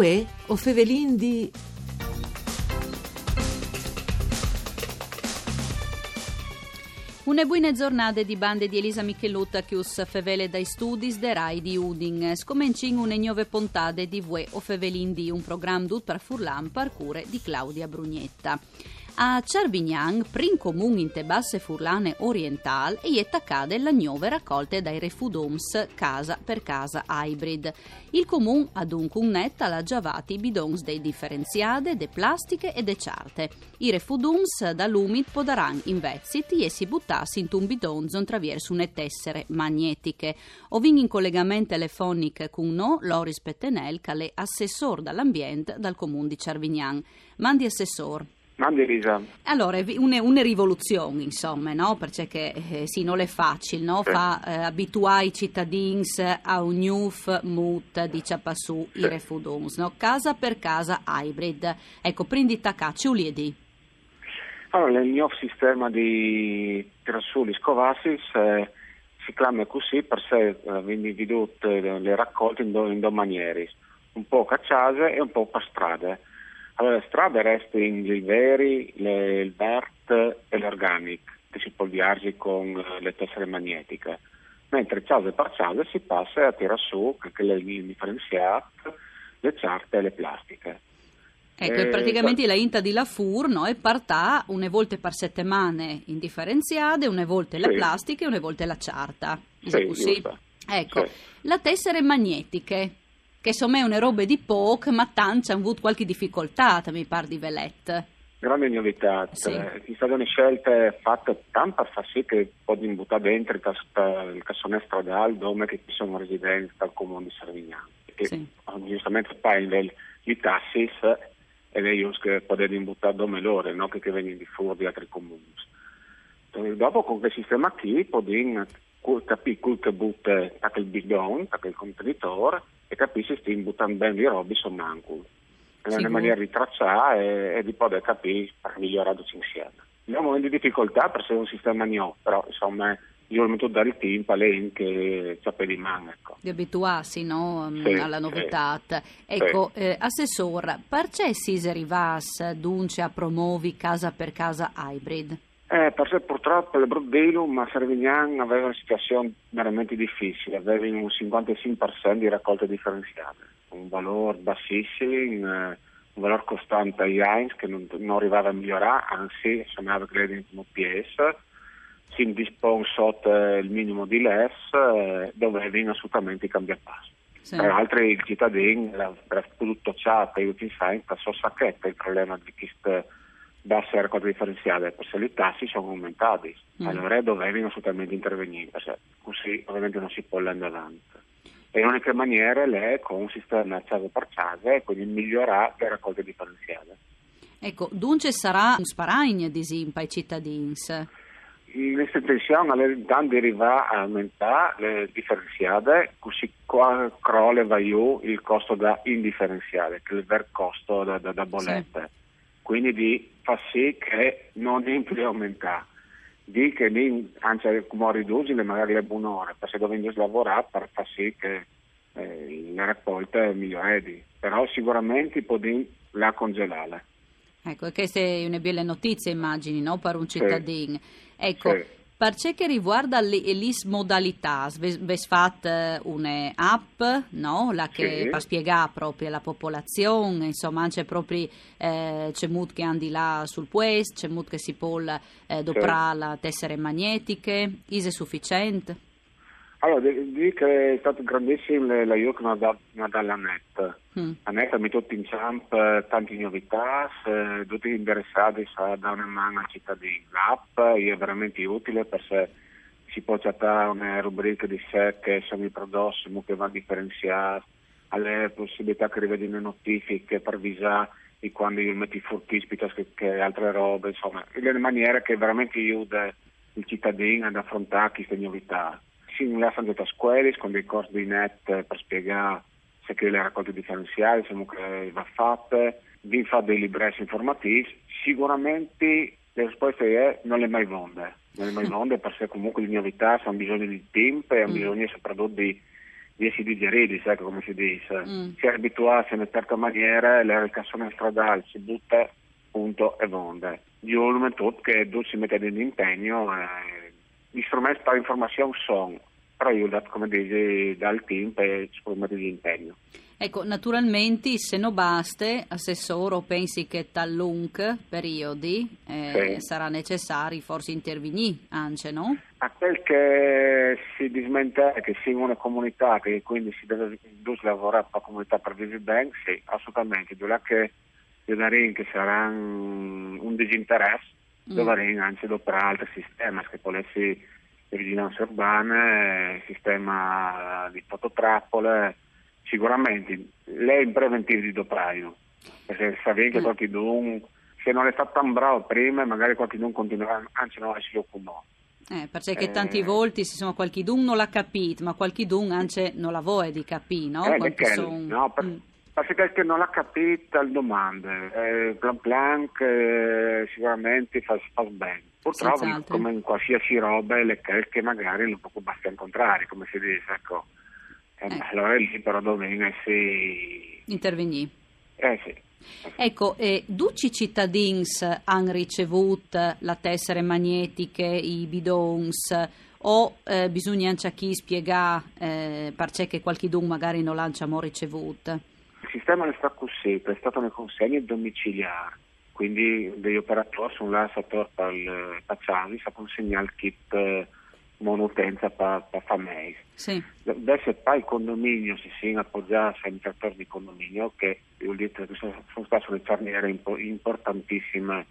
Uè, o fevelin di... Une buone giornate di bande di Elisa Michelutta che us fevele dai studi de Rai di Udin. Scomencin une nuove puntate di Vue o Fevelin di un programma dut per Furlan parcure di Claudia Brugnetta. A Cervignan, prin comune in te basse furlane oriental, e ietta cade la nuove raccolte dai refudums casa per casa hybrid. Il comune ha dunque un net alla giavati bidons dei differenziade, de plastiche e de ciarte. I refudums da lumit podaran invezziti e si buttassi in un bidonzon traverso une tessere magnetiche. Ovin in collegamento telefonico con no Loris Pettenel, che è assessor dall'ambiente dal comune di Cervignan. Mandi assessor. Mandi Elisa. Allora, una, una rivoluzione, insomma, no? Perché eh, sì, non è facile, no? Sì. Fa eh, abituare i cittadini a un NUF mut di Ciapassù, Sì. i refudums, no? Casa per casa hybrid. Ecco, prendi tacacci u liedi. Allora, il nuovo sistema di tirasuli scovassis eh, si chiama così perché eh, viene vedute le raccolte in due in due maniere, un po' cacciate e un po' per strade. Allora, le strade restano i veri, le- il vert e l'organic, che si può avviarsi con le tessere magnetiche, mentre case per case si passa a tirare su, che le differenziate, le carte e le plastiche. Ecco, Eh, e praticamente la inta di Lafur, no? E partà une volte per settimane in differenziate, une volte le Sì. plastiche e une volte la ciarta. Sì. Ecco, Sì. la tessere magnetiche, che una robe di poco, ma tanto hanno avuto qualche difficoltà, mi par di Velette. Grande novità, Sì. eh, ci sono scelte fatte tanto per far sì che possano buttare dentro il, cas- il cassone stradale dove che ci sono residenti del comune di Servignano. Che Sì. giustamente pagano i tassis e le io che potete buttare dove loro, no? che, che vengono di fuori di altri comuni. E dopo con quel sistema qui possiamo capire quel che butta il bidon, il contenitore e capire se stiamo buttando bene i robi su manco in Sicuro. maniera di tracciare e, e di poter capire per migliorare insieme. Abbiamo un momento di difficoltà per essere un sistema nuovo, però insomma io metto dare il tempo a lei che c'è per di mano, ecco. Di abituarsi no, mm, Sì, alla sì. novità. Ecco, eh, assessor, perché si arrivas dunque a promuovi casa per casa hybrid? Eh, perché purtroppo le Brudelo, ma Servignan aveva una situazione veramente difficile, aveva un 55% di raccolte differenziate, un valore bassissimo, un, eh, un valore costante agli Heinz che non, non arrivava a migliorare, anzi sembrava che era in PS, si dispone sotto il minimo di LES, eh, doveva assolutamente cambiare passo. Sì. Tra l'altro il cittadino per tutto ciò che io ti sai, so sacchetta il problema di queste basse raccolte differenziate, perché le tasse sono aumentate, Mm. allora dovevano assolutamente intervenire, così ovviamente non si può andare avanti. E l'unica maniera è con un sistema case per case, quindi migliorare le raccolte differenziate. Ecco, dunque sarà un sparagno di simpa ai cittadini. Questa intenzione è arriva a aumentare le differenziate, così crolla il costo da indifferenziale, che è il vero costo da, da, da bollette. Quindi di far sì che non impli aumentare, di che lì, anzi come ridurre magari le buone ore, perché dovendo lavorare per far sì che eh, le raccolte migliorino, però sicuramente possiamo la congelare. Ecco, e queste è una bella notizia, immagini, no? per un Sì. cittadino. Ecco, Sì. Per ciò che riguarda le, le modalità, avete fatto un'app, no? La che Sì. per spiegare proprio alla popolazione, insomma, c'è proprio, eh, c'è molto che andi là sul puest, c'è molto che si può eh, doprare le tessere magnetiche, è sufficiente? Allora, di, di che è stato grandissimo le- l'aiuto da, dalla net. Mm. La net ha messo in campo eh, tante novità, tutti interessati a dare una mano ai cittadini. L'app è veramente utile perché si può chattare una rubrica di sé che sono i prodotti che vanno differenziati, alle possibilità che rivedono notifiche per avvisare di quando io metto i furti piuttosto che, che altre robe, insomma, una maniera che veramente aiuta il cittadino ad affrontare queste novità. Si lasciano delle scuole con dei corsi di net per spiegare se che le raccolte differenziali, se che va fatte, di fare dei libretti informativi, sicuramente le risposte è non le mai vonde, non le mai vonde perché comunque le novità hanno bisogno di tempo e hanno Mm. bisogno soprattutto di, di si digerire, ecco come si dice. Mm. Si è abituato in una certa maniera, le cassone stradale si butta, punto e vonde. Io lo metto che dove si mette in impegno, eh, gli strumenti per informazione sono, però io come dici dal team per strumenti di impegno. Ecco, naturalmente se non baste, assessore, pensi che talunque periodi eh, sì. sarà necessario forse intervenire anche, no? A quel che si dismenta che sia una comunità che quindi si deve lavorare per la comunità per vivere bene, sì, assolutamente. Dove che vedremo che sarà un, un disinteresse, mm. dovremo anche adoperare altri sistemi che può essere vigilanza urbana, sistema di fototrappole sicuramente lei è preventivo di dopraio, perché sa bene che mm. qualcuno, se non è stato tan bravo prima, magari qualcuno continuerà, anzi non si occupò. Eh, perché eh, tanti volti si sono qualcuno non l'ha capito, ma qualcuno anche non la vuole di capire, no? Eh, son... no per, mm. Perché non l'ha capito al domande, eh, plan plan eh, sicuramente fa, fa bene. Purtroppo, come in qualsiasi roba, le che magari non può basta incontrare, come si dice, ecco. Eh, ecco. Allora lì però domenica si... Intervenì. Eh sì. Ecco, eh, duci cittadini hanno ricevuto la tessere magnetiche, i bidons, o eh, bisogna anche a chi spiegare eh, perché qualcuno magari non l'ha mai sistema è stato così, è stata una consegna domiciliare, quindi degli operatori sono là a torta al Pacciani, sa consegnare il kit eh, monoutenza per, per famiglie. Sì. Adesso poi il condominio si si appoggia ai amministratori di condominio che detto sono, sono state una cerniera importantissima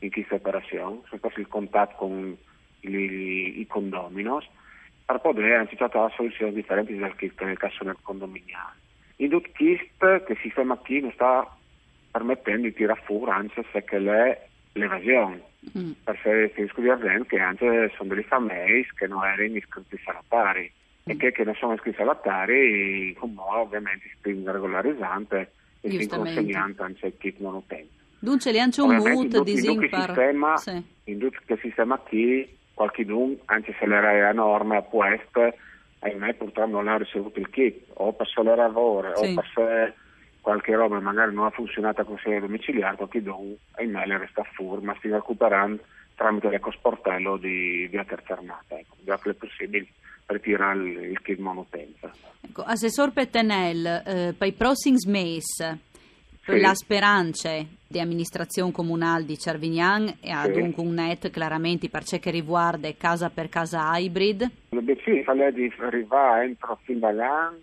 in questa operazione, sono stati in contatto con i, i condominos per poter anticipare soluzioni differenti dal kit nel caso del condominiale. In questo che il sistema non sta permettendo di tirare fuori anche se che è l'evasione mm. perché finisco di avere che anche sono delle famiglie che non erano iscritti salatari mm. e che, che non sono iscritti salatari come ovviamente si spingono regolarizzante e si consegnante anche il kit monotempo. Dunque le anche un mood di Zimpar. Sistema, sì. In tutto sistema qui, qualche dun, anche se l'era norma opposta, ahimè purtroppo non ha ricevuto il kit, o per solo lavoro, sì. o per qualche roba magari non ha funzionato con sé domiciliare, qualche don, ahimè, le resta fuori, ma si recuperando tramite l'ecosportello di via terza armata, ecco, già che è possibile ritirare il, il kit monotenza. Ecco, Assessor Pettenel, eh, per i prossimi mesi, sì. la speranza di amministrazione comunale di Cervignan e ad sì. un net chiaramente per ciò che riguarda casa per casa hybrid? L'obiettivo è di arrivare entro fin dall'anno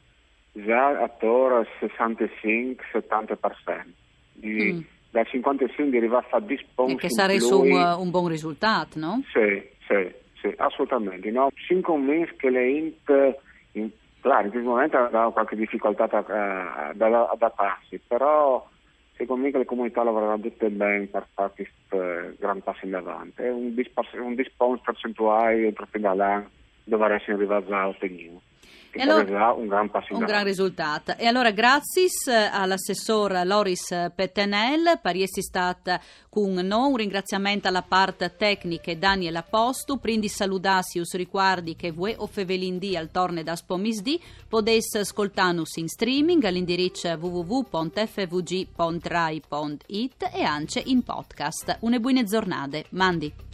già attorno al 65-70%. Di, mm. Dal 55 di arrivare a disponibilità. E che sarebbe un, un, buon risultato, no? Sì, sì, sì assolutamente. No? Cinque mesi che le int, in, claro, in questo momento hanno qualche difficoltà ad adattarsi, però secondo me che le comunità lavoreranno tutte bene per fare questo eh, gran passo in avanti. È un dispons percentuale entro fino all'anno dovrebbe essere ottenere che allora, un gran passo in Un gran risultato. E allora grazie all'assessor Loris Pettenel, pariesti stata con noi, un ringraziamento alla parte tecnica Daniela Postu, prindi saludasius riguardi che voi o fevelindì al torne da spomisdì, podesse ascoltanus in streaming all'indirizzo www.fvg.rai.it e anche in podcast. Une buone giornate. Mandi.